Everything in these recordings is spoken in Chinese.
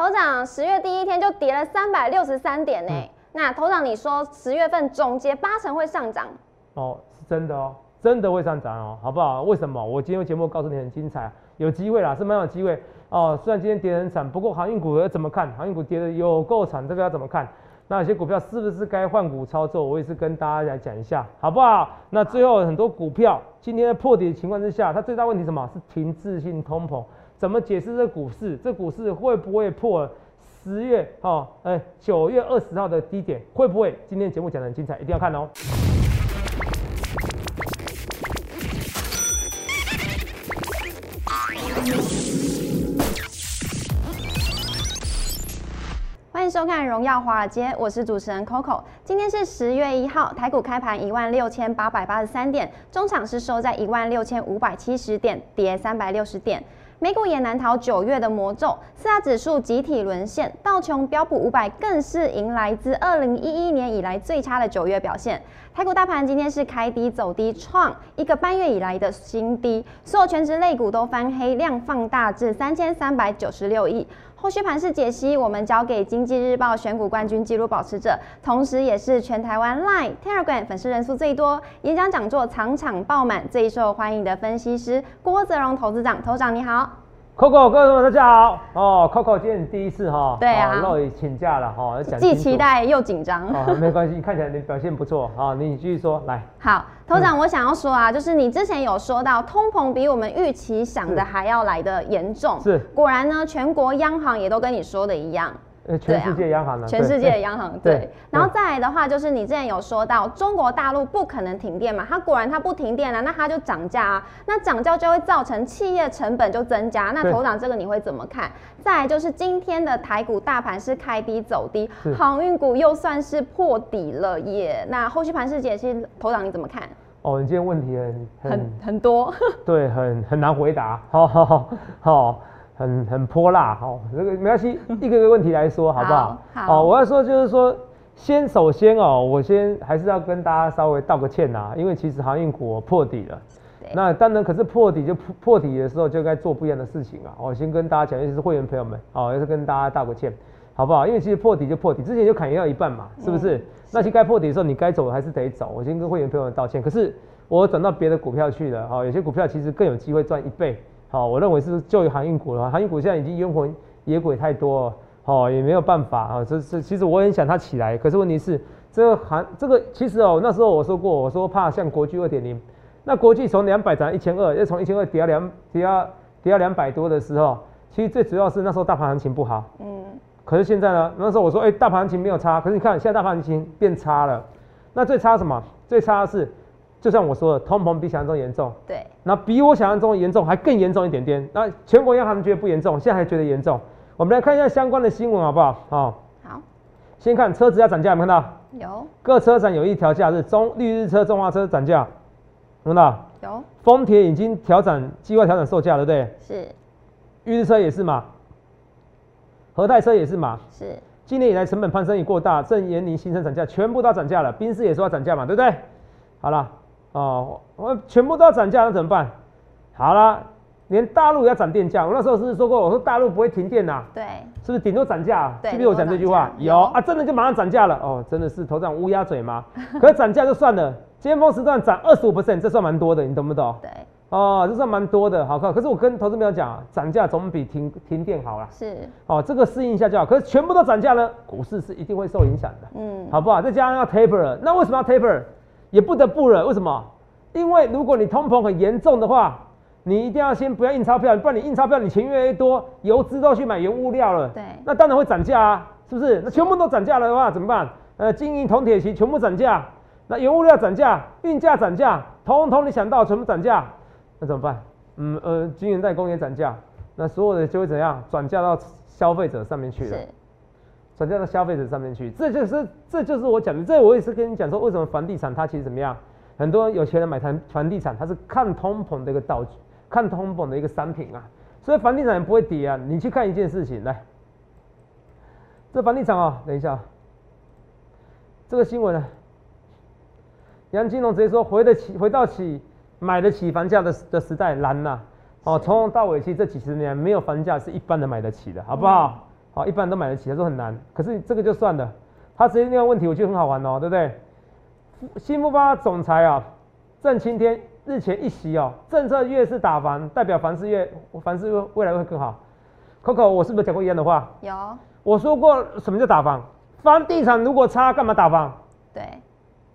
头涨十月第一天就跌了三百六十三点呢。那头长，你说十月份总结八成会上涨？哦，是真的哦，真的会上涨哦，好不好？为什么？我今天节目告诉你很精彩，有机会啦，是蛮有机会哦。虽然今天跌很惨，不过航运股要怎么看？航运股跌的有够惨，这个要怎么看？那有些股票是不是该换股操作？我也是跟大家来讲一下，好不好？那最后很多股票今天在破底的情况之下，它最大问题什么？是停滞性通膨。怎么解释这股市？这股市会不会破？十月哦，哎，九月二十号的低点会不会？今天节目讲的很精彩，一定要看哦。欢迎收看《荣耀华尔街》，我是主持人 Coco。今天是十月一号，台股开盘一万六千八百八十三点，中场是收在一万六千五百七十点，跌三百六十点。美股也难逃九月的魔咒，四大指数集体沦陷，道琼、标普五百更是迎来自二零一一年以来最差的九月表现。台股大盘今天是开低走低，创一个半月以来的新低，所有全职类股都翻黑，量放大至三千三百九十六亿。后续盘势解析，我们交给经济日报选股冠军纪录保持者，同时也是全台湾 Line、Telegram 粉丝人数最多、演讲讲座场场爆满、最受欢迎的分析师郭泽荣投资长。头长你好。Coco，各位朋友大家好。哦，Coco 今天第一次哈，对啊，露、哦请假了哈，既期待又紧张，哦，没关系，看起来你表现不错啊，你继续说来。好，头长，我想要说啊，就是你之前有说到通膨比我们预期想的还要来的严重，是，果然呢，全国央行也都跟你说的一样。全世界央行呢？全世界央行对，然后再来的话，就是你之前有说到中国大陆不可能停电嘛，它果然它不停电了，那它就涨价啊，那涨价就会造成企业成本就增加，那头涨这个你会怎么看？再来就是今天的台股大盘是开低走低，航运股又算是破底了耶，那后续盘势解析，头涨你怎么看？哦，你今天问题很很很多，对，很很难回答，好好好好。很很泼辣哈，这个没关系，一个个问题来说好不好？好，我要说就是说，先首先哦，我先还是要跟大家稍微道个歉呐，因为其实航运股破底了。那当然，可是破底就破破底的时候就该做不一样的事情啊。我先跟大家讲，尤其是会员朋友们，哦，也是跟大家道个歉，好不好？因为其实破底就破底，之前就砍掉一半嘛，是不是？那其实该破底的时候，你该走还是得走。我先跟会员朋友们道歉。可是我转到别的股票去了，哈，有些股票其实更有机会赚一倍。好，我认为是就航运股的话，航运股现在已经冤魂野鬼太多了，好也没有办法啊。这这其实我很想它起来，可是问题是这个航这个其实哦，那时候我说过，我说怕像国巨二点零，那国巨从两百涨一千二，又从一千二跌到两跌到跌到两百多的时候，其实最主要是那时候大盘行情不好，嗯，可是现在呢，那时候我说哎，大盘行情没有差，可是你看现在大盘行情变差了，那最差什么？最差的是。就像我说的，通膨比想象中严重。对，那比我想象中严重还更严重一点点。那全国央行觉得不严重，现在还觉得严重。我们来看一下相关的新闻好不好？好。好。先看车子要涨价，有没有看到？有。各车展有一条价是中绿日车、中华车涨价，有看到？有。丰田已经调整计划调整售价，对不对？是。绿日车也是嘛？和泰车也是嘛？是。今年以来成本攀升已过大，正严令新车涨价，全部都要涨价了。宾士也说要涨价嘛，对不对？好了。哦，我全部都要涨价，那怎么办？好了，连大陆也要涨电价。我那时候是不是说过，我说大陆不会停电呐？对，是不是顶多涨价？对，记不记得我讲这句话？有啊，真的就马上涨价了。哦，真的是头上乌鸦嘴吗？可是涨价就算了，尖峰时段涨二十五 percent，这算蛮多的，你懂不懂？对，哦，这算蛮多的，好看。可是我跟投资朋友讲，涨价总比停停电好啦。是，哦，这个适应一下就好。可是全部都涨价呢，股市是一定会受影响的。嗯，好不好？再加上要 taper，那为什么要 taper？也不得不了，为什么？因为如果你通膨很严重的话，你一定要先不要印钞票，不然你印钞票，你钱越来越多，油资都去买原物料了，对，那当然会涨价啊，是不是？那全部都涨价了的话怎么办？呃，金银铜铁锡全部涨价，那原物料涨价，运价涨价，通通你想到全部涨价，那怎么办？嗯呃，金银代工也涨价，那所有的就会怎样？转嫁到消费者上面去了，转嫁到消费者上面去，这就是这就是我讲的，这我也是跟你讲说，为什么房地产它其实怎么样？很多有钱人买房房地产，它是看通膨的一个道具，看通膨的一个商品啊，所以房地产也不会跌啊。你去看一件事情，来，这房地产啊，等一下，这个新闻呢，杨金龙直接说回得起，回到起买得起房价的的时代难呐，哦，从头到尾其实这几十年没有房价是一般的买得起的，好不好？好，一般人都买得起，他说很难，可是这个就算了。他直接那个问题，我觉得很好玩哦，对不对？新复发总裁啊，郑青天日前一席哦，政策越是打房，代表房市越房市未来会更好。Coco，我是不是讲过一样的话？有，我说过什么叫打房？房地产如果差，干嘛打房？对，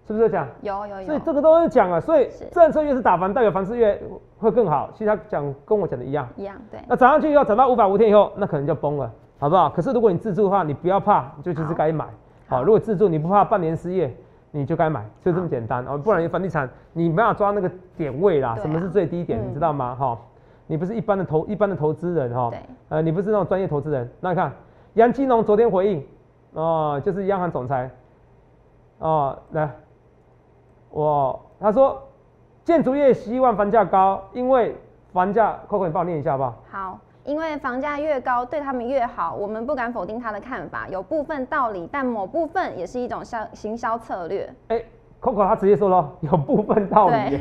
是不是讲？有有有。所以这个都是讲啊，所以政策越是打房，代表房市越会更好。其实他讲跟我讲的一样，一样对。那涨上去以后，涨到五百五天以后，那可能就崩了，好不好？可是如果你自住的话，你不要怕，就就是该买。好，如果自住你不怕半年失业，你就该买，就这么简单哦。不然房地产你没法抓那个点位啦，什么是最低点，你知道吗？哈，你不是一般的投一般的投资人哈，呃，你不是那种专业投资人。那你看杨金龙昨天回应哦，就是央行总裁哦，来，我他说建筑业希望房价高，因为房价，Coco 你帮我念一下好不好好？好。因为房价越高，对他们越好，我们不敢否定他的看法，有部分道理，但某部分也是一种销行销策略。哎，Coco 他直接说了，有部分道理。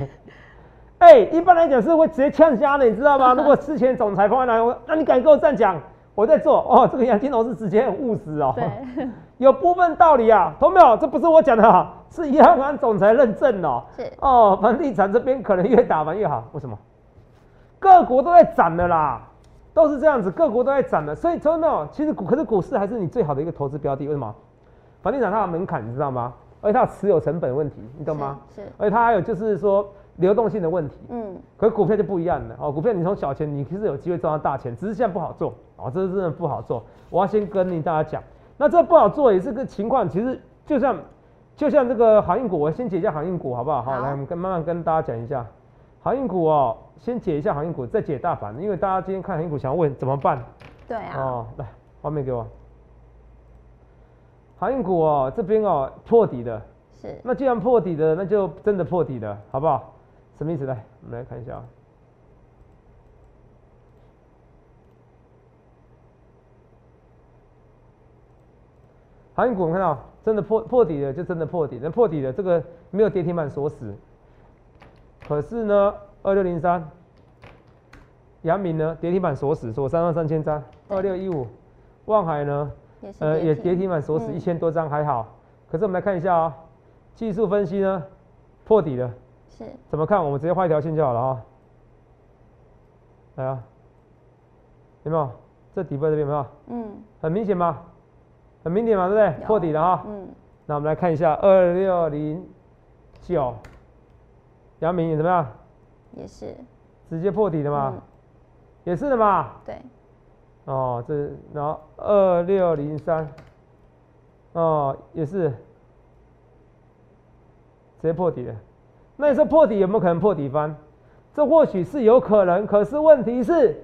哎，一般来讲是会直接呛瞎的，你知道吗？如果之前总裁放在那，那你敢跟我这样讲？我在做哦，这个杨金龙是直接很务实哦。对，有部分道理啊，同没有？这不是我讲的，是央行总裁认证哦。是哦，房地产这边可能越打完越好，为什么？各国都在涨的啦。都是这样子，各国都在涨的，所以真的，其实股可是股市还是你最好的一个投资标的。为什么？房地产它有门槛你知道吗？而且它有持有成本问题，你懂吗？是。而且它还有就是说流动性的问题。嗯。可是股票就不一样了哦，股票你从小钱你其实有机会赚到大钱，只是现在不好做哦，这是真的不好做。我要先跟你大家讲，那这不好做也是个情况。其实就像就像这个航运股，我先解一下航运股好不好？好，来我们跟慢慢跟大家讲一下航运股哦。先解一下航运股，再解大盘，因为大家今天看航运股，想要问怎么办？对啊。哦，来，画面给我。航运股哦，这边哦破底的。是。那既然破底的，那就真的破底的，好不好？什么意思？来，我们来看一下。航运股，我们看到真的破破底的，就真的破底。那破底的这个没有跌停板锁死，可是呢？二六零三，阳明呢跌停板锁死，锁三万三千张。二六一五，望海呢，呃也跌停板锁死一千多张，还好。可是我们来看一下啊，技术分析呢破底了，是，怎么看？我们直接画一条线就好了啊。来啊，有没有？这底部这边有没有？嗯，很明显吗？很明显嘛，对不对？破底了哈。嗯。那我们来看一下二六零九，阳明怎么样？也是直接破底的嘛，也是的嘛。对。哦，这然后二六零三，哦，也是直接破底的。那你说破底有没有可能破底翻？这或许是有可能，可是问题是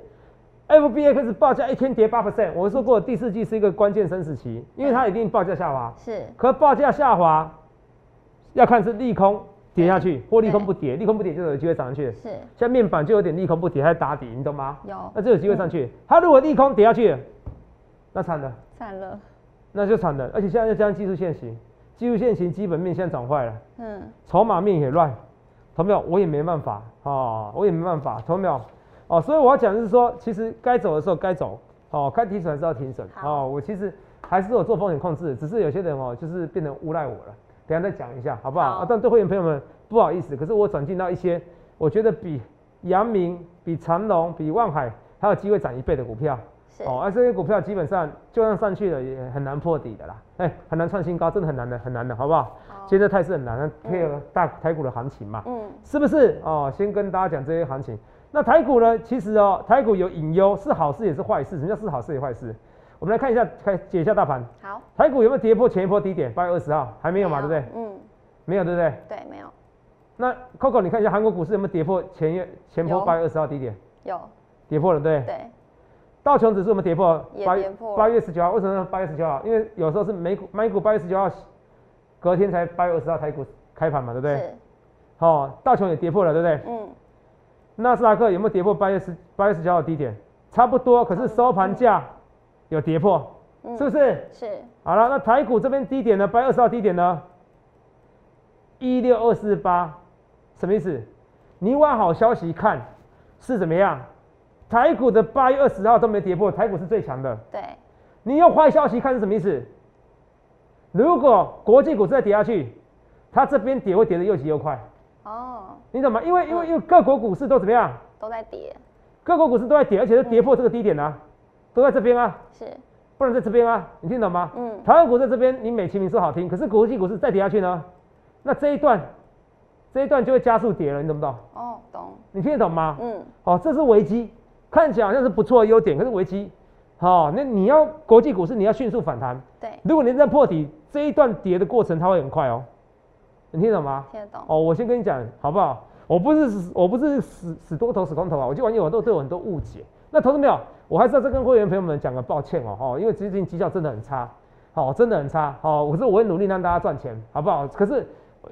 ，FBX 报价一天跌八 percent。我说过第四季是一个关键生死期，因为它一定报价下滑。是。可报价下滑要看是利空。跌下去或利空不跌，利空不跌就有机会涨上去。是，像面板就有点利空不跌，还打底，你懂吗？有，那就有机会上去。它如果利空跌下去，那惨了。惨了。那就惨了，而且现在又加上技术线型，技术线型基本面现在涨坏了。嗯。筹码面也乱，同没有？我也没办法啊，我也没办法，同没有？哦，所以我要讲的是说，其实该走的时候该走，哦，该停损还是要停损。哦，我其实还是有做风险控制，只是有些人哦，就是变成诬赖我了。等下再讲一下，好不好？啊，但对会员朋友们不好意思，可是我转进到一些我觉得比阳明、比长隆、比万海还有机会涨一倍的股票，哦，而这些股票基本上就算上去了也很难破底的啦，哎，很难创新高，真的很难的，很难的，好不好？现在态势很难，配合大台股的行情嘛，嗯，是不是？哦，先跟大家讲这些行情。那台股呢？其实哦，台股有隐忧，是好事也是坏事。什么叫是好事也坏事？我们来看一下，开解一下大盘。好，台股有没有跌破前一波低点？八月二十号还没有嘛，对不对？嗯，没有，对不对？对，没有。那 Coco，你看一下韩国股市有没有跌破前月前波八月二十号低点？有，跌破了，对。对。道琼指数我们跌破？八月。八月十九号，为什么八月十九号？因为有时候是美股，美股八月十九号隔天才八月二十号台股开盘嘛，对不对？是。好，道琼也跌破了，对不对？嗯。纳斯达克有没有跌破八月十八月十九号低点？差不多，可是收盘价。有跌破，是不是？是。好了，那台股这边低点呢？八月二十号低点呢？一六二四八，什么意思？你往好消息看，是怎么样？台股的八月二十号都没跌破，台股是最强的。对。你用坏消息看是什么意思？如果国际股市再跌下去，它这边跌会跌得又急又快。哦，你懂吗？因为因为因为各国股市都怎么样？都在跌。各国股市都在跌，而且是跌破这个低点啊，都在这边啊。是。不能在这边啊，你听懂吗？嗯。台湾股在这边，你美其名说好听，可是国际股市再跌下去呢，那这一段，这一段就会加速跌了，你懂不懂？哦，懂。你听得懂吗？嗯。哦，这是危机，看起来好像是不错的优点，可是危机。好，那你要国际股市，你要迅速反弹。对。如果你在破底，这一段跌的过程，它会很快哦。你听得懂吗？听得懂。哦，我先跟你讲，好不好？我不是，我不是死死多头死空头啊！我就玩业我都对我很多误解。那投资没有？我还是要再跟会员朋友们讲个抱歉哦，哈，因为最近绩效真的很差，好，真的很差，好，可是我会努力让大家赚钱，好不好？可是，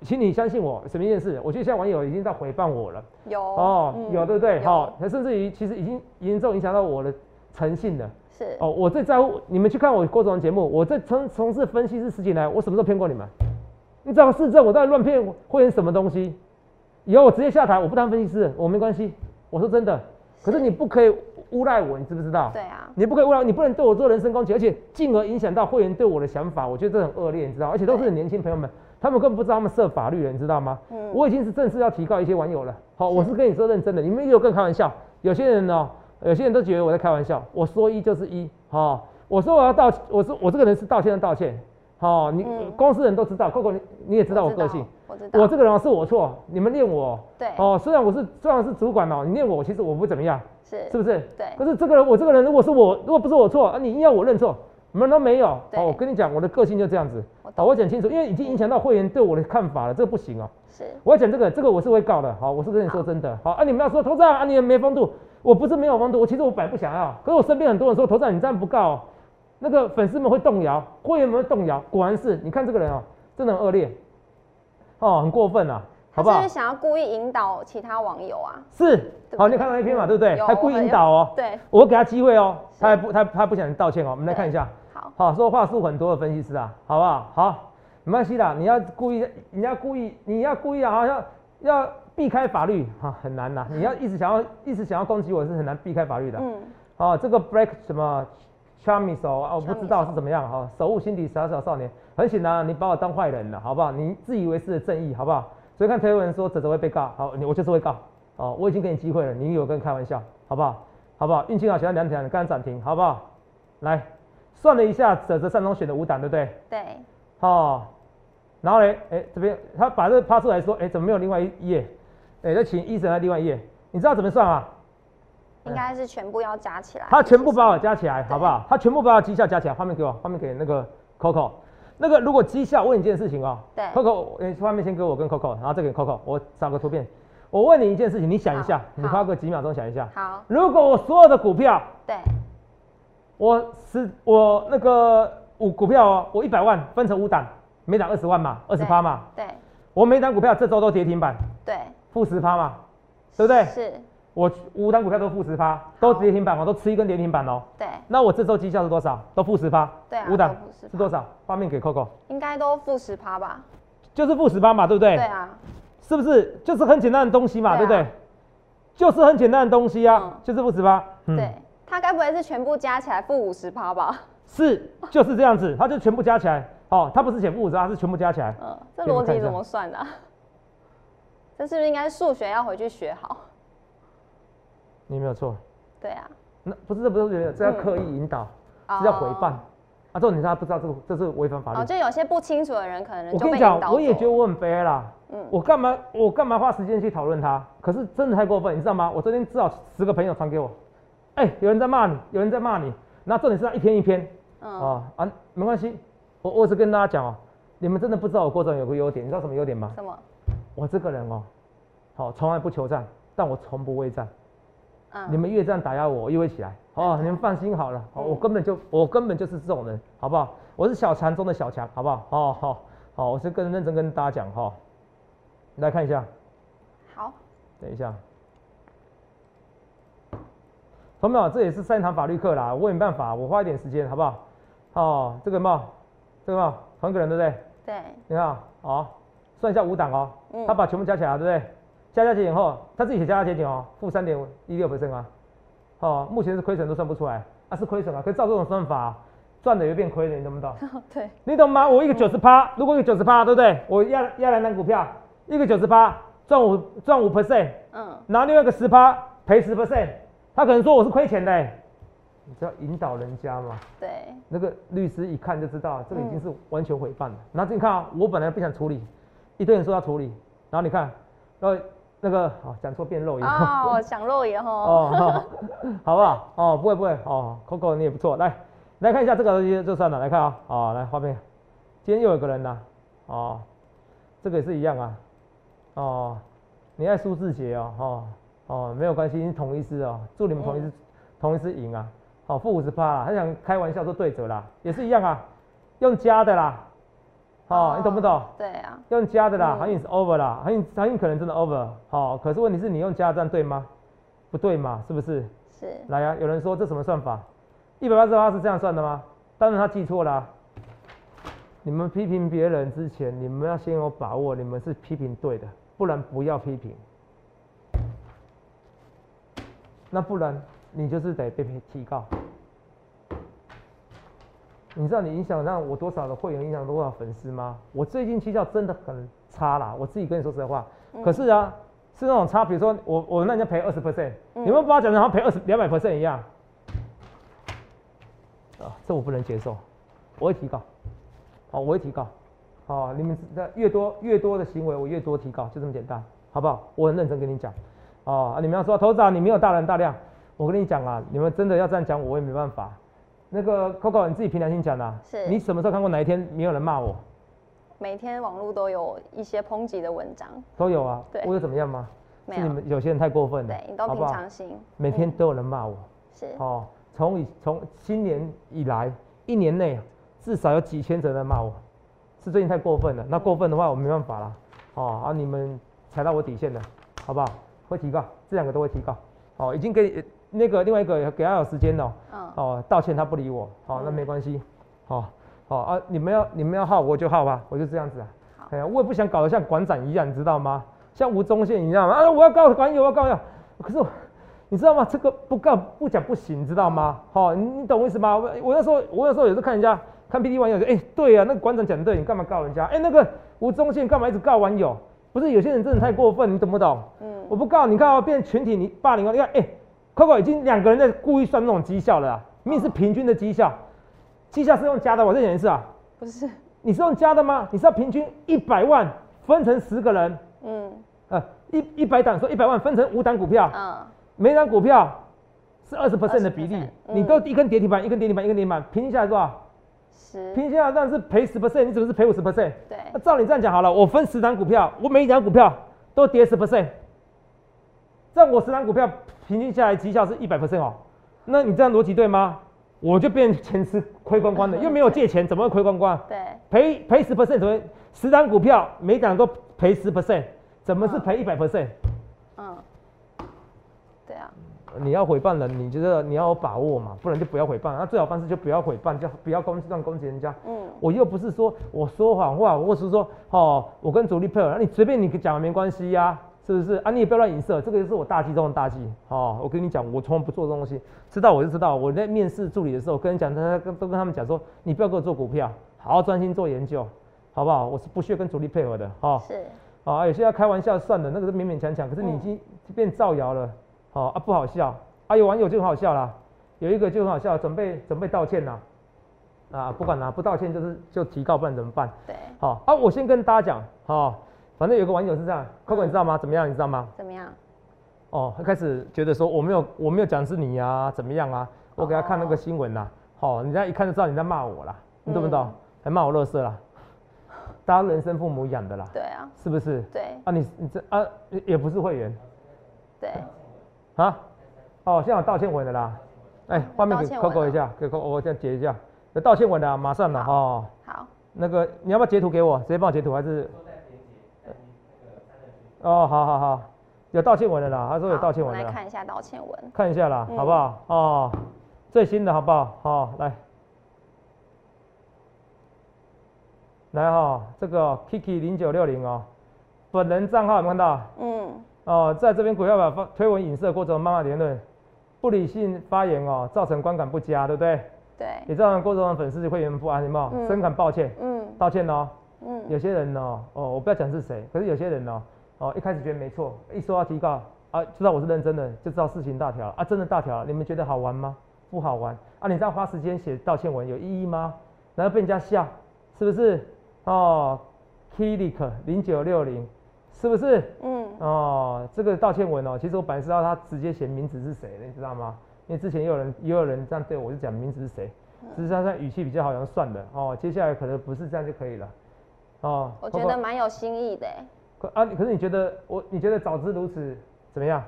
请你相信我，什么一件事？我觉得现在网友已经在回谤我了，有哦，有对不对？好，甚至于其实已经严重影响到我的诚信了，是哦，我最在乎你们去看我郭总的节目，我在从从事分析师十几年，我什么时候骗过你们？你知道市政，我到底乱骗会员什么东西？以后我直接下台，我不当分析师，我没关系，我说真的，可是你不可以。诬赖我，你知不知道？对啊，你不可以诬赖，你不能对我做人身攻击，而且进而影响到会员对我的想法，我觉得这很恶劣，你知道？而且都是年轻朋友们，他们根本不知道他们涉法律了，你知道吗？嗯，我已经是正式要提告一些网友了。好，我是跟你说认真的，你们有跟开玩笑？有些人呢，有些人都觉得我在开玩笑。我说一就是一，好，我说我要道，我说我这个人是道歉的道歉。好，你公司人都知道，Coco 你你也知道我个性，我知道，我这个人是我错，你们念我，对，哦，虽然我是虽然是主管哦，你念我，其实我不怎么样。是是不是？对。可是这个人，我这个人，如果是我，如果不是我错啊，你硬要我认错，你们都没有。哦，我跟你讲，我的个性就这样子。好，我讲清楚，因为已经影响到会员对我的看法了，这个不行哦。是。我要讲这个，这个我是会告的。好，我是跟你说真的。好啊，你们要说头上啊，你没风度，我不是没有风度，我其实我本来不想要，可是我身边很多人说头上你这样不告，那个粉丝们会动摇，会员们会动摇。果然是，你看这个人哦，真的很恶劣，哦，很过分啊。好不好是想要故意引导其他网友啊？是，好，你看到那篇嘛，对不对？还故意引导哦。对，我给他机会哦，他还不，他他不想道歉哦。我们来看一下。好，好，说话术很多的分析师啊，好不好？好，没关系的，你要故意，你要故意，你要故意啊，要要避开法律哈，很难呐。你要一直想要，一直想要攻击我是很难避开法律的。嗯。哦，这个 break 什么 charmis 哦，我不知道是怎么样哈，守护心底小小少年，很显然你把我当坏人了，好不好？你自以为是的正义，好不好？所以看推文说泽泽会被告，好，你我就是会告，哦，我已经给你机会了，你有跟开玩笑，好不好？好不好？运气好，喜欢两条，刚刚涨停，好不好？来，算了一下，泽泽上中选的五档，对不对？对。好，然后嘞，哎，这边他把这个趴出来说，哎，怎么没有另外一页？哎，再请医生来另外一页，你知道怎么算吗？应该是全部要加起来。他全部把我加起来，好不好？他全部把我绩效加起来，画面给我，画面给那个 Coco。那个如果绩效，问你一件事情哦。对。Coco，你画面先给我跟 Coco，然后再给 Coco，我找个图片。我问你一件事情，你想一下，你花个几秒钟想一下。好。如果我所有的股票，对。我是我那个五股票哦，我一百万分成五档，每档二十万嘛，二十趴嘛。对。我每档股票这周都跌停板。对。负十趴嘛，对不对？是。我五档股票都负十趴，都跌停板哦，都吃一根跌停板哦。对。那我这周绩效是多少？都负十趴。对啊。五档是多少？画面给 Coco。应该都负十趴吧。就是负十趴嘛，对不对？对啊。是不是？就是很简单的东西嘛，对不对？就是很简单的东西啊，就是负十趴。对。它该不会是全部加起来负五十趴吧？是，就是这样子，它就全部加起来。哦，它不是减负五十，它是全部加起来。嗯，这逻辑怎么算的？这是不是应该数学要回去学好？你没有错，对啊，那不是这不是这要刻意引导，是要回谤啊？这种你他不知道这个这是违反法律。哦，就有些不清楚的人可能我跟你讲，我也觉得我很悲啦。嗯，我干嘛我干嘛花时间去讨论他？可是真的太过分，你知道吗？我昨天至少十个朋友传给我，哎，有人在骂你，有人在骂你，那重点是他一篇一篇，嗯啊啊，没关系，我我是跟大家讲哦，你们真的不知道我郭总有个优点，你知道什么优点吗？什么？我这个人哦，好，从来不求战，但我从不畏战。你们越这样打压我，我越会起来。哦，你们放心好了，我根本就我根本就是这种人，好不好？我是小强中的小强，好不好？哦，好，好，我是更认真跟大家讲哈。来看一下。好。等一下。同学们，这也是三堂法律课啦，我也没办法，我花一点时间，好不好？哦，这个帽，这个帽，同一个人对不对？对。你看，好，算一下五档哦，他把全部加起来，对不对？加加减减后，他自己写加加减减哦，负三点一六 percent 啊，哦，目前是亏损都算不出来，啊是亏损啊，可以照这种算法，赚的也会变亏的，你懂不懂？对，你懂吗？我一个九十趴，如果一个九十趴，对不对？我压压两单股票，一个九十趴赚五赚五 percent，嗯，然后另外一个十趴赔十 percent，他可能说我是亏钱的，你知道引导人家嘛？对，那个律师一看就知道，这个已经是完全违犯了。然后你看啊，我本来不想处理，一堆人说要处理，然后你看，然后。那个哦，讲错变肉眼。哦，想肉眼哦，哦，好。不好？哦，不会不会。哦，Coco 你也不错，来来看一下这个东西就算了，来看啊，哦，来画面，今天又有个人呐，哦，这个也是一样啊，哦，你爱苏志杰哦，哦哦，没有关系，你同一师哦，祝你们同一师同一师赢啊，好负五十八啦，他想开玩笑说对折啦，也是一样啊，用加的啦。哦，你懂不懂？对啊，用加的啦，航运是 over 啦，航运航运可能真的 over。好，可是问题是你用加这样对吗？不对嘛，是不是？是。来呀，有人说这什么算法？一百八十八是这样算的吗？当然他记错了。你们批评别人之前，你们要先有把握，你们是批评对的，不然不要批评。那不然你就是得被提告。你知道你影响让我多少的会员，影响多少粉丝吗？我最近绩效真的很差啦，我自己跟你说实话。可是啊，是那种差，比如说我我那人家赔二十 percent，你们把我讲的好像赔二十两百 percent 一样？啊，这我不能接受，我会提高。好，我会提高。好，你们在越多越多的行为，我越多提高，就这么简单，好不好？我很认真跟你讲。哦，你们要说头长你没有大人大量，我跟你讲啊，你们真的要这样讲，我也没办法。那个 Coco，你自己凭良心讲的，是你什么时候看过哪一天没有人骂我？每天网络都有一些抨击的文章，都有啊。对，我有怎么样吗？是你们有些人太过分了。对，你都平常心。每天都有人骂我。是。哦，从以从新年以来，一年内至少有几千人在骂我，是最近太过分了。那过分的话，我没办法了。哦啊，你们踩到我底线了，好不好？会提高，这两个都会提高。哦，已经给你。那个另外一个给他有时间哦，哦道歉他不理我，好那没关系，好好啊你们要你们要耗我就耗吧，我就这样子啊，哎呀我也不想搞得像馆长一样，你知道吗？像吴宗宪一样啊我要告管友我要告要，可是你知道吗？这个不告不讲不行，你知道吗？好你你懂我意思吗？我我那时候我那时候有时候看人家看 P D 网友说，哎对啊那个馆长讲对，你干嘛告人家？哎那个吴宗宪干嘛一直告网友？不是有些人真的太过分，你懂不懂？嗯，我不告你看啊变群体你霸凌我，你看哎。Coco 已经两个人在故意算那种绩效了，明明是平均的绩效，绩效是用加的，我再讲一次啊，不是，你是用加的吗？你是要平均一百万分成十个人，嗯，呃，一一百档说一百万分成五档股票，嗯，每档股票是二十 percent 的比例，你都一根跌停板，一根跌停板，一根跌停板，平均下来多少？十，平均下来当然是赔十 percent，你怎么是赔五十 percent？对，那照你这样讲好了，我分十档股票，我每一档股票都跌十 percent。这样我十张股票平均下来绩效是一百 percent 哦，那你这样逻辑对吗？我就变钱是亏光光的，又没有借钱，怎么会亏光光？对，赔赔十 percent 怎么？十张股票每档都赔十 percent，怎么是赔一百 percent？嗯，对啊。你要毁谤人，你觉得你要有把握嘛？不然就不要毁谤。那最好方式就不要毁谤，就不要攻乱攻击人家。嗯，我又不是说我说谎话，或是说哦，我跟主力配合，你随便你讲没关系呀。是不是啊？你也不要乱影射，这个就是我大忌中的大忌。哦，我跟你讲，我从来不做这东西，知道我就知道。我在面试助理的时候，跟人讲，他跟都跟他们讲说，你不要给我做股票，好好专心做研究，好不好？我是不需要跟主力配合的。哈，是。啊，有些要开玩笑算了，那个是勉勉强强。可是你已经变造谣了，好啊，不好笑。啊，有网友就很好笑啦，有一个就很好笑，准备准备道歉啦。啊，不管啦，不道歉就是就提告，不然怎么办？对。好啊，我先跟大家讲，哈。反正有个网友是这样，Coco 你知道吗？怎么样？你知道吗？怎么样？哦，他开始觉得说我没有我没有讲是你呀，怎么样啊？我给他看那个新闻呐，好，人家一看就知道你在骂我啦，你懂不懂？还骂我乐色啦，大家人生父母养的啦，对啊，是不是？对啊，你你这啊也不是会员，对啊，哦，现在有道歉文的啦，哎，画面给 Coco 一下，给 Coco 我这样截一下，有道歉文的，啊马上的哦。好，那个你要不要截图给我？直接帮我截图还是？哦，好好好，有道歉文的啦，他说有道歉文的。来看一下道歉文，看一下啦，好不好？哦，最新的好不好？好，来，来哈，这个 Kiki 零九六零哦，本人账号有没有看到？嗯。哦，在这边股票把发推文影射过程谩骂言论，不理性发言哦，造成观感不佳，对不对？对，也造成郭总的粉丝会员不安，有没有？深感抱歉，嗯，道歉哦。嗯，有些人哦，哦，我不要讲是谁，可是有些人呢，哦，一开始觉得没错，一说到提告啊，知道我是认真的，就知道事情大条啊，真的大条，你们觉得好玩吗？不好玩啊！你这样花时间写道歉文有意义吗？然后被人家笑，是不是？哦，Kilik 零九六零，是不是？嗯。哦，这个道歉文哦，其实我本来知道他直接写名字是谁的，你知道吗？因为之前也有人也有人这样对我，就讲名字是谁，只是他在语气比较好，像算了。哦，接下来可能不是这样就可以了。哦，我觉得蛮有新意的。可啊，可是你觉得我你觉得早知如此怎么样？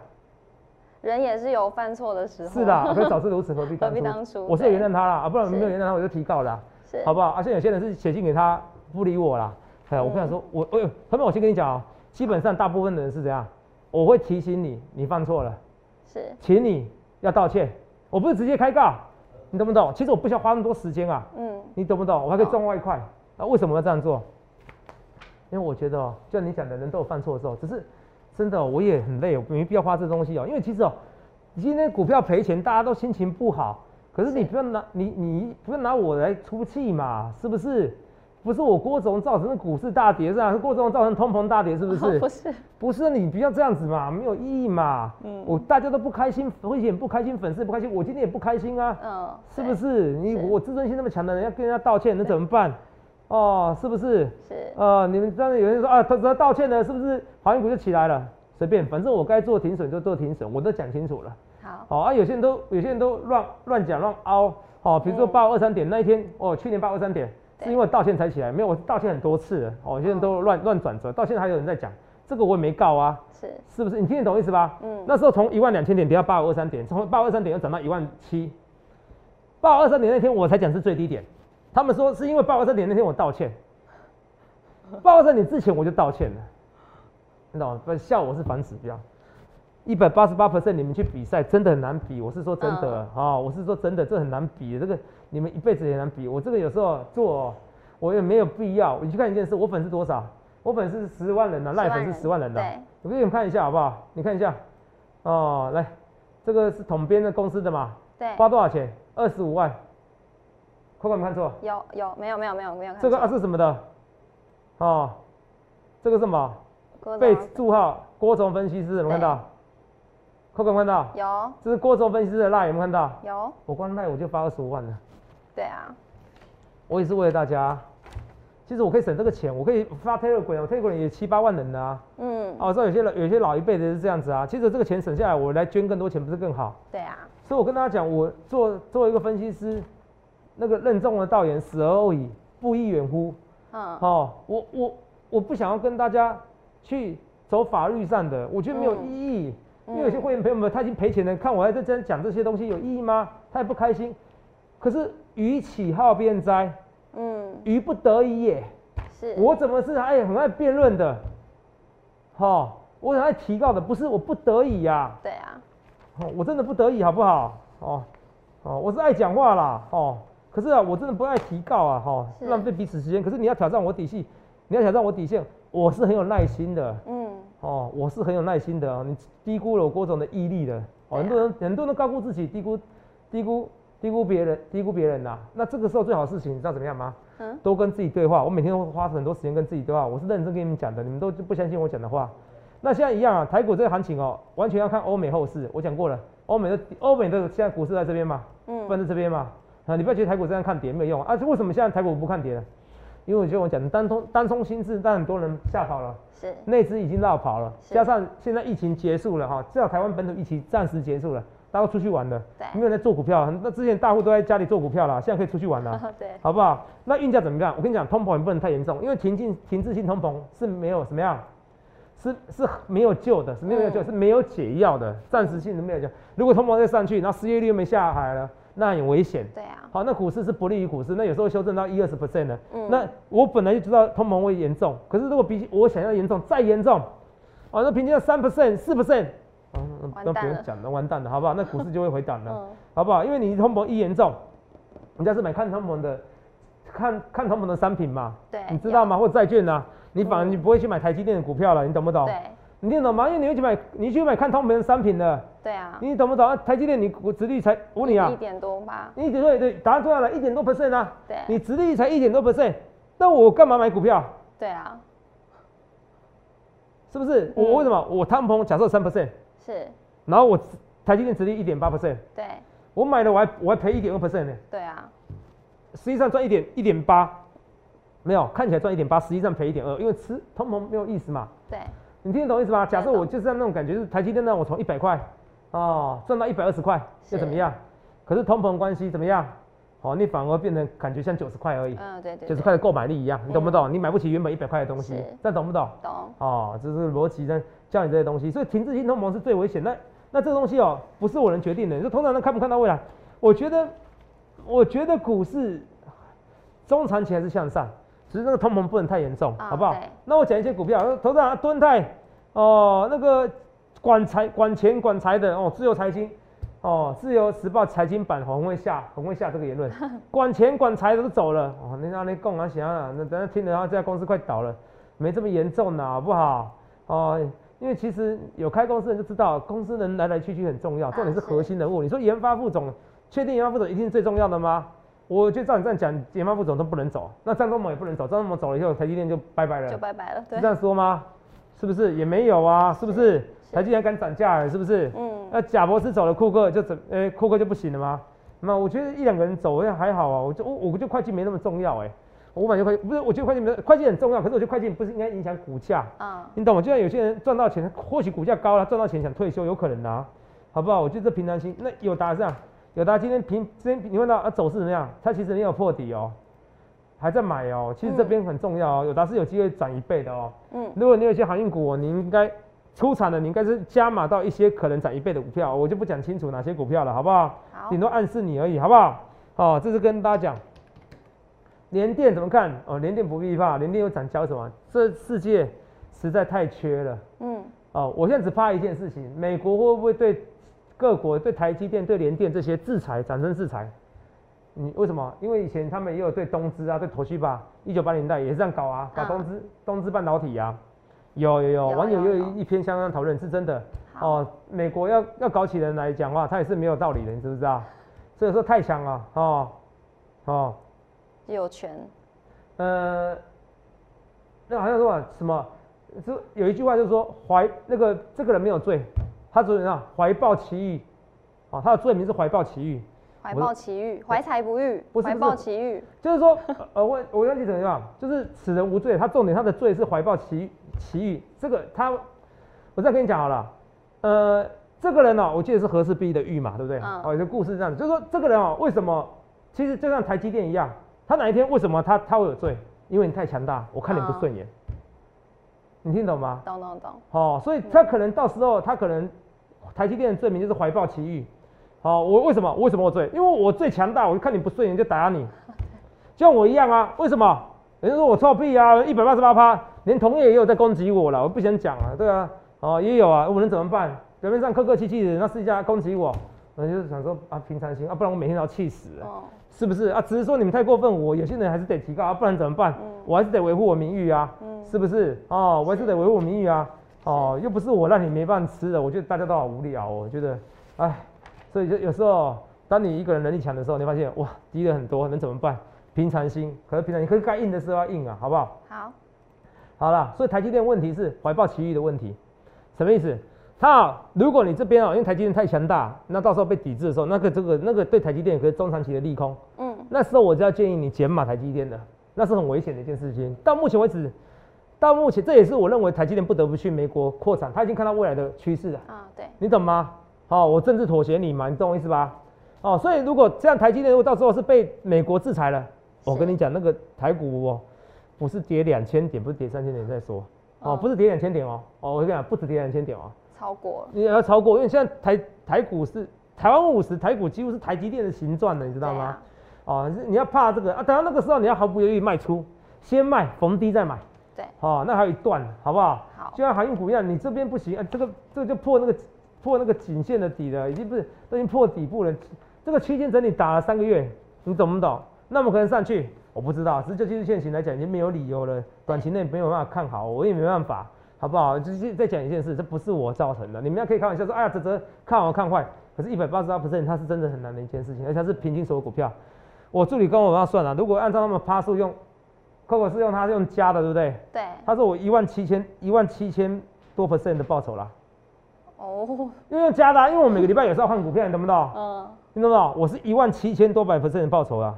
人也是有犯错的时候。是的，可是早知如此何必何必当初？我是原谅他了啊，不然没有原谅他我就提告了，是好不好？而且有些人是写信给他不理我啦。哎，我跟他说，我我后面我先跟你讲啊，基本上大部分的人是怎样？我会提醒你，你犯错了，是，请你要道歉。我不是直接开告，你懂不懂？其实我不需要花那么多时间啊，嗯，你懂不懂？我还可以赚外快。那为什么要这样做？因为我觉得哦，就像你讲的，人都有犯错的时候，只是真的我也很累，我没必要花这东西哦。因为其实哦，今天股票赔钱，大家都心情不好，可是你不要拿你你不要拿我来出气嘛，是不是？不是我郭总造成的股市大跌是吧？是郭总造成通膨大跌是不是？不是，不是你不要这样子嘛，没有意义嘛。嗯，我大家都不开心，会员不开心，粉丝不开心，我今天也不开心啊。嗯，是不是？你我自尊心那么强的人要跟人家道歉，那怎么办？哦，是不是？是。呃，你们真的有人说啊，他只要道歉了，是不是航运股就起来了？随便，反正我该做停损就做停损，我都讲清楚了。好。好啊，有些人都有些人都乱乱讲乱凹。好，比如说八二三点那一天，哦，去年八二三点。是因为道歉才起来，没有我道歉很多次了，哦，现在都乱乱转折，到现在还有人在讲，这个我也没告啊，是是不是？你听得懂意思吧？嗯，那时候从一万两千点跌到八五二三点，从八五二三点又涨到一万七，八五二三点那天我才讲是最低点，他们说是因为八五二三点那天我道歉，八五二三点之前我就道歉了，你懂吗？不笑我是反指标。一百八十八 percent，你们去比赛真的很难比。我是说真的啊，我是说真的，这很难比。这个你们一辈子也难比。我这个有时候做，我也没有必要。你去看一件事，我粉丝多少？我粉丝十万人呢，赖粉是十万人的。我给你们看一下好不好？你看一下，哦，来，这个是统编的公司的嘛？对。花多少钱？二十五万。快快没看错？有有没有没有没有没有。这个啊是什么的？哦，这个什么？被注号郭总分析师，有没有看到？扣款看到？有，这是郭总分析师的赖，有没有看到？有。我光赖我就发二十五万了。对啊。我也是为了大家，其实我可以省这个钱，我可以发 Telegram，我 Telegram 也七八万人的啊。嗯。哦，说有些老有些老一辈的是这样子啊，其实这个钱省下来，我来捐更多钱不是更好？对啊。所以我跟大家讲，我做作为一个分析师，那个任重的道远，死而后已，不亦远乎？嗯。哦，我我我不想要跟大家去走法律上的，我觉得没有意义。因为有些会员朋友们他已经赔钱了，看我在这讲这些东西有意义吗？他也不开心。可是鱼起好便哉，嗯，鱼不得已也。是。我怎么是哎很爱辩论的？哈，我很爱提告的，不是我不得已呀。对啊。哦，我真的不得已，好不好？哦，哦，我是爱讲话啦，哦，可是啊，我真的不爱提告啊，哈，浪费彼此时间。可是你要挑战我底细，你要挑战我底线，我是很有耐心的。嗯。哦，我是很有耐心的啊，你低估了我郭总的毅力的。哦，很多人很多人都高估自己，低估低估低估别人，低估别人呐。那这个时候最好事情，你知道怎么样吗？嗯。多跟自己对话。我每天都花很多时间跟自己对话。我是认真跟你们讲的，你们都不相信我讲的话。那现在一样啊，台股这个行情哦，完全要看欧美后市。我讲过了，欧美的欧美的现在股市在这边嘛，嗯，放在这边嘛。啊，你不要觉得台股这样看跌没有用啊？啊为什么现在台股不看跌呢？因为我觉得我讲的单通单冲心智，让很多人吓跑了。是，内资已经绕跑了，加上现在疫情结束了哈，至少台湾本土疫情暂时结束了，大家都出去玩了，对，没有人做股票，那之前大户都在家里做股票了，现在可以出去玩了，对，好不好？那运价怎么样？我跟你讲，通膨也不能太严重，因为停进停滞性通膨是没有什么样，是是没有救的，是没有救，是没有解药的，暂时性的没有救。如果通膨再上去，然后失业率又没下来了。那很危险，对啊，好，那股市是不利于股市，那有时候修正到一二十 percent 呢，嗯，那我本来就知道通膨会严重，可是如果比我想要严重再严重，哦，那平均要三 percent 四 percent，嗯，那不用讲了，完蛋了，好不好？那股市就会回档了，好不好？因为你通膨一严重，人家是买看通膨的，看看通膨的商品嘛，对，你知道吗？或者债券呐，你反而你不会去买台积电的股票了，你懂不懂？对，你听懂吗？因为你会去买，你去买看通膨的商品的。对啊，你懂不懂？台积电你股殖率才，我问你啊？一，点多吧，你对对，答案出来了，一点多 percent 啊，对。你殖率才一点多 percent，那我干嘛买股票？对啊，是不是？嗯。我为什么？我汤鹏假设三 percent，是，然后我台积电殖率一点八 percent，对。我买了我还我还赔一点二 percent 呢，对啊，实际上赚一点一点八，没有看起来赚一点八，实际上赔一点二，因为吃通膨没有意思嘛。对。你听得懂意思吗？假设我就是那种感觉，就是台积电让我从一百块哦赚到一百二十块，又怎么样？可是通膨关系怎么样？哦，你反而变成感觉像九十块而已，嗯对对，对九十块的购买力一样，你懂不懂？你买不起原本一百块的东西是，这样懂不懂？懂，哦，这是逻辑在教你这些东西，所以停滞性通膨是最危险。那那这个东西哦，不是我能决定的。你说通常能看不看到未来？我觉得，我觉得股市中长期还是向上，只是那个通膨不能太严重，啊好不好？那我讲一些股票，投资人敦泰哦，那个管财管钱管财的哦，自由财经。哦，自由时报财经版很会下，很会下这个言论，管钱管财的都走了。哦，你让你供啊想啊，那等下听的话，这家公司快倒了，没这么严重的好不好？哦，因为其实有开公司的人就知道，公司人来来去去很重要，重点是核心人物。你说研发副总，确定研发副总一定是最重要的吗？我就照你这样讲，研发副总都不能走，那张忠谋也不能走，张忠谋走了以后，台积电就拜拜了就，拜拜了，对是这，样说吗？是不是？也没有啊，是不是？台积电敢涨价了，是不是？嗯那贾博士走了，库克就怎，呃、库克就不行了吗？那我觉得一两个人走也还好啊，我就我我觉得会计没那么重要哎、我感觉会不是，我觉得会计没会计很重要，可是我觉得会计不是应该影响股价，嗯你懂吗？就像有些人赚到钱，或许股价高了，赚到钱想退休有可能啊，好不好？我觉得这平常心。那有达这样，有达今天平今天你问到啊走势怎么样？它其实没有破底哦，还在买哦，其实这边很重要哦，有达是有机会涨一倍的哦。嗯如果你有一些航运股哦，你应该出场的，你应该是加码到一些可能涨一倍的股票，我就不讲清楚哪些股票了，好不好？好顶，多暗示你而已，好不好？哦，这是跟大家讲，联电怎么看？哦，联电不必怕，联电又涨交什么？这世界实在太缺了嗯哦。我现在只怕一件事情，美国会不会对各国、对台积电、对联电这些制裁产生制裁？你为什么？因为以前他们也有对东芝啊、对 toshiba，吧，一九八零年代也是这样搞啊，搞嗯东芝、东芝半导体啊，有有有，有网友有一一篇相关讨论，是真的。哦，美国要要搞起人来讲话，他也是没有道理的，你知不知道？所以说太强了，哦哦，有权，呃，那好像说什么，就有一句话就是说怀那个这个人没有罪，他昨天啊怀抱奇遇，哦，他的罪名是怀抱奇遇，怀抱奇遇，怀才不遇，不是抱奇遇，就是说，呃，我我忘记怎么样，就是此人无罪，他重点他的罪是怀抱奇奇遇，这个他，我再跟你讲好了，呃，这个人呢、我记得是和氏璧的玉嘛，对不对？嗯哦，有个故事这样子，就是说这个人哦，为什么？其实就像台积电一样，他哪一天为什么他他会有罪？因为你太强大，我看你不顺眼，你听懂吗？懂懂懂，哦，所以他可能到时候他可能台积电的罪名就是怀抱奇遇。好、我为什么为什么我最？因为我最强大，我就看你不顺眼就打你，就像我一样啊。为什么？人家说我臭屁啊，一百八十八趴，连同业也有在攻击我了，我不想讲啊，对啊，哦也有啊，我能怎么办？表面上客客气气的，那私底下攻击我，我就是想说啊平常心啊，不然我每天都要气死了。哦，是不是啊？只是说你们太过分，我有些人还是得提高啊，不然怎么办？嗯我还是得维护我名誉啊，嗯是不是？哦，我还是得维护我名誉啊，哦，又不是我让你没饭吃的，我觉得大家都好无聊哦，我觉得，哎，所以就有时候，当你一个人能力强的时候，你发现哇，敌人很多，能怎么办？平常心，可是平常你，可以该硬的时候要硬啊，好不好？好，好了，所以台积电问题是怀抱奇遇的问题，什么意思？它啊，如果你这边啊，因为台积电太强大，那到时候被抵制的时候，那个这个那个对台积电可是中长期的利空。嗯那时候我就要建议你减码台积电的，那是很危险的一件事情。到目前为止，到目前这也是我认为台积电不得不去美国扩产，他已经看到未来的趋势了，啊对，你懂吗？哦，我政治妥协你嘛，你懂我意思吧？哦，所以如果这样台积电如果到时候是被美国制裁了，我跟你讲那个台股哦，不是跌两千点，不是跌三千点再说，哦，哦不是跌两千点哦，哦，我跟你讲不止跌两千点哦，超过了，你要超过，因为现在台台股是台湾五十，台股几乎是台积电的形状的，你知道吗？啊哦，是你要怕这个啊，等到那个时候你要毫不犹豫卖出，先卖逢低再买，对，哦，那还有一段，好不好？好就像航运股一样，你这边不行，啊，这个这个就破那个破那个颈线的底了，已经不是都已经破底部了，这个区间整理打了三个月，你懂不懂？那么可能上去，我不知道，只是就技术线型来讲，已经没有理由了，短期内没有办法看好，我也没办法。好不好？就是再讲一件事，这不是我造成的。你们要可以开玩笑说，哎呀，泽泽看好看坏，可是，一百八十二 percent 它是真的很难的一件事情，而且它是平均所有股票。我助理跟我要算了，如果按照他们趴数用，Coco 是用它用加的，对不对？对。他说我一万七千一万七千多 percent 的报酬啦。哦。因为用加的，因为我每个礼拜也是要换股票，你懂不懂？嗯。你懂不懂？我是一万七千多百 percent 的报酬啊。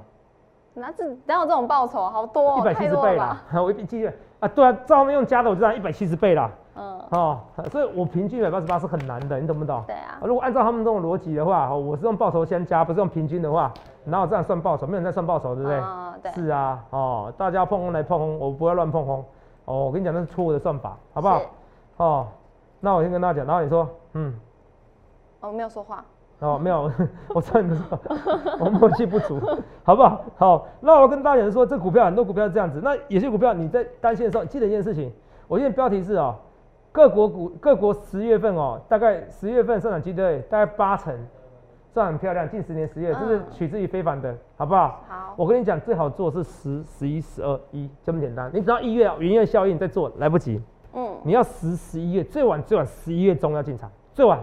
那这哪有这种报酬？好多，一百七十倍啦！我一记得啊，对啊，照他们用加的，我就道一百七十倍啦。嗯，哦，所以我平均一百八十八是很难的，你懂不懂？对啊。如果按照他们这种逻辑的话，我是用报酬先加，不是用平均的话，哪有这样算报酬？没有人在算报酬，对不对？啊，对。是啊，哦，大家碰空来碰空，我不要乱碰空。哦，我跟你讲，那是错误的算法，好不好？哦，那我先跟大家讲，然后你说，嗯，哦没有说话。哦，没有，我知道你们说 我默契不足，好不好？好，那我跟大家说，这股票很多股票是这样子，那有些股票你在担心的时候，记得一件事情，我现在标题是哦，各国股各国十月份哦，大概十月份上涨机会大概八成，算很漂亮，近十年十月，这是取之于非凡的，好不好？好，我跟你讲，最好做是十、十一、十二、一，这么简单，你只要一月元月效应再做，来不及，嗯，你要十、十一月，最晚最晚十一月中要进场，最晚。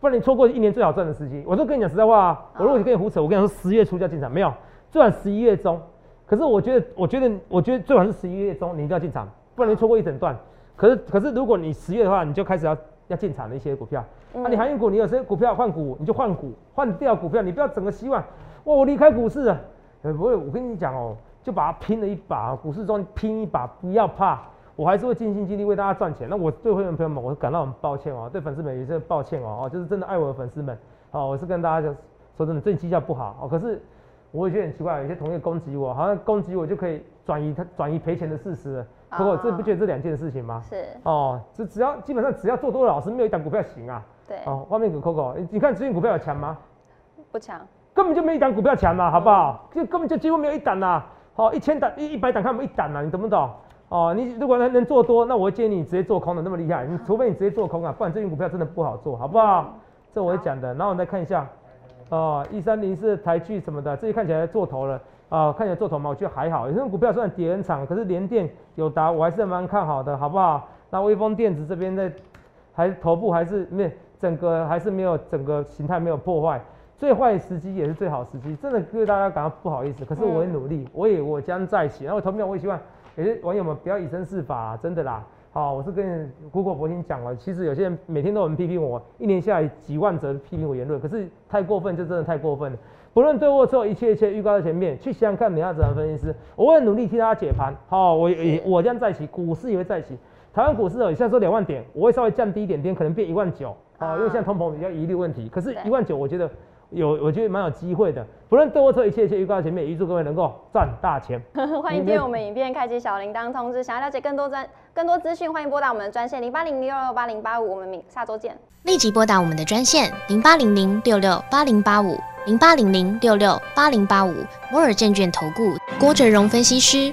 不然你错过一年最好赚的时机。我都跟你讲实在话啊，我如果你跟你胡扯，我跟你说十月初就要进场，没有，最晚十一月中。可是我觉得，我觉得，我觉得最晚是十一月中，你一定要进场，不然你错过一整段。可是，可是如果你十月的话，你就开始要要进场的一些股票。啊，你航运股，你有些股票换股，你就换股，换掉股票，你不要整个希望，哇，我离开股市了。呃，不会，我跟你讲哦，就把它拼了一把，股市中拼一把，不要怕。我还是会尽心尽力为大家赚钱。那我对会员朋友们，我感到很抱歉哦，对粉丝们也是抱歉哦，哦，就是真的爱我的粉丝们，哦，我是跟大家讲，说真的，最近绩效不好哦，可是我也觉得很奇怪，有些同业攻击我，好像攻击我就可以转移他转移赔钱的事实，不过这不觉得这两件事情吗？是哦，这只要基本上只要做多的老师，没有一档股票行啊。对哦，外面股 Coco，你看最近股票有强吗？不强，根本就没一档股票强嘛，好不好？就根本就几乎没有一档呐，好，一千档一一百档看不一档呐，你懂不懂？哦，你如果能能做多，那我建议你直接做空的那么厉害，你除非你直接做空啊，不然这群股票真的不好做，好不好？这我会讲的。然后我们再看一下，哦，一三零四台剧什么的，这些看起来做头了啊，看起来做头嘛，我觉得还好。有些股票虽然跌很惨，可是联电有达，我还是蛮看好的，好不好？那微风电子这边在还头部还是没整个还是没有整个形态没有破坏，最坏时机也是最好时机，真的对大家感到不好意思。可是我会努力，我也我将在一起。然后投票我也希望。有些网友们不要以身试法，真的啦。好，我是跟苦口婆心讲了。其实有些人每天都有人批评我，一年下来几万则批评我言论，可是太过分就真的太过分了。不论对或错，一切一切预告在前面，去想想看，你要怎样分析师，我会努力替大家解盘。好，我我将在起，股市也会在起。台湾股市哦，现在说两万点，我会稍微降低一点点，可能变一万九。好，因为现在通膨比较疑虑问题，可是一万九，我觉得。有，我觉得蛮有机会的。不论对或错，一切一切预告前面，预祝各位能够赚大钱。欢迎订阅我们影片，开启小铃铛通知。想要了解更多专更多资讯，欢迎拨打我们的专线零八零六六八零八五。我们明下周见。立即拨打我们的专线零八零零六六八零八五零八零零六六八零八五摩尔证券投顾郭哲荣分析师。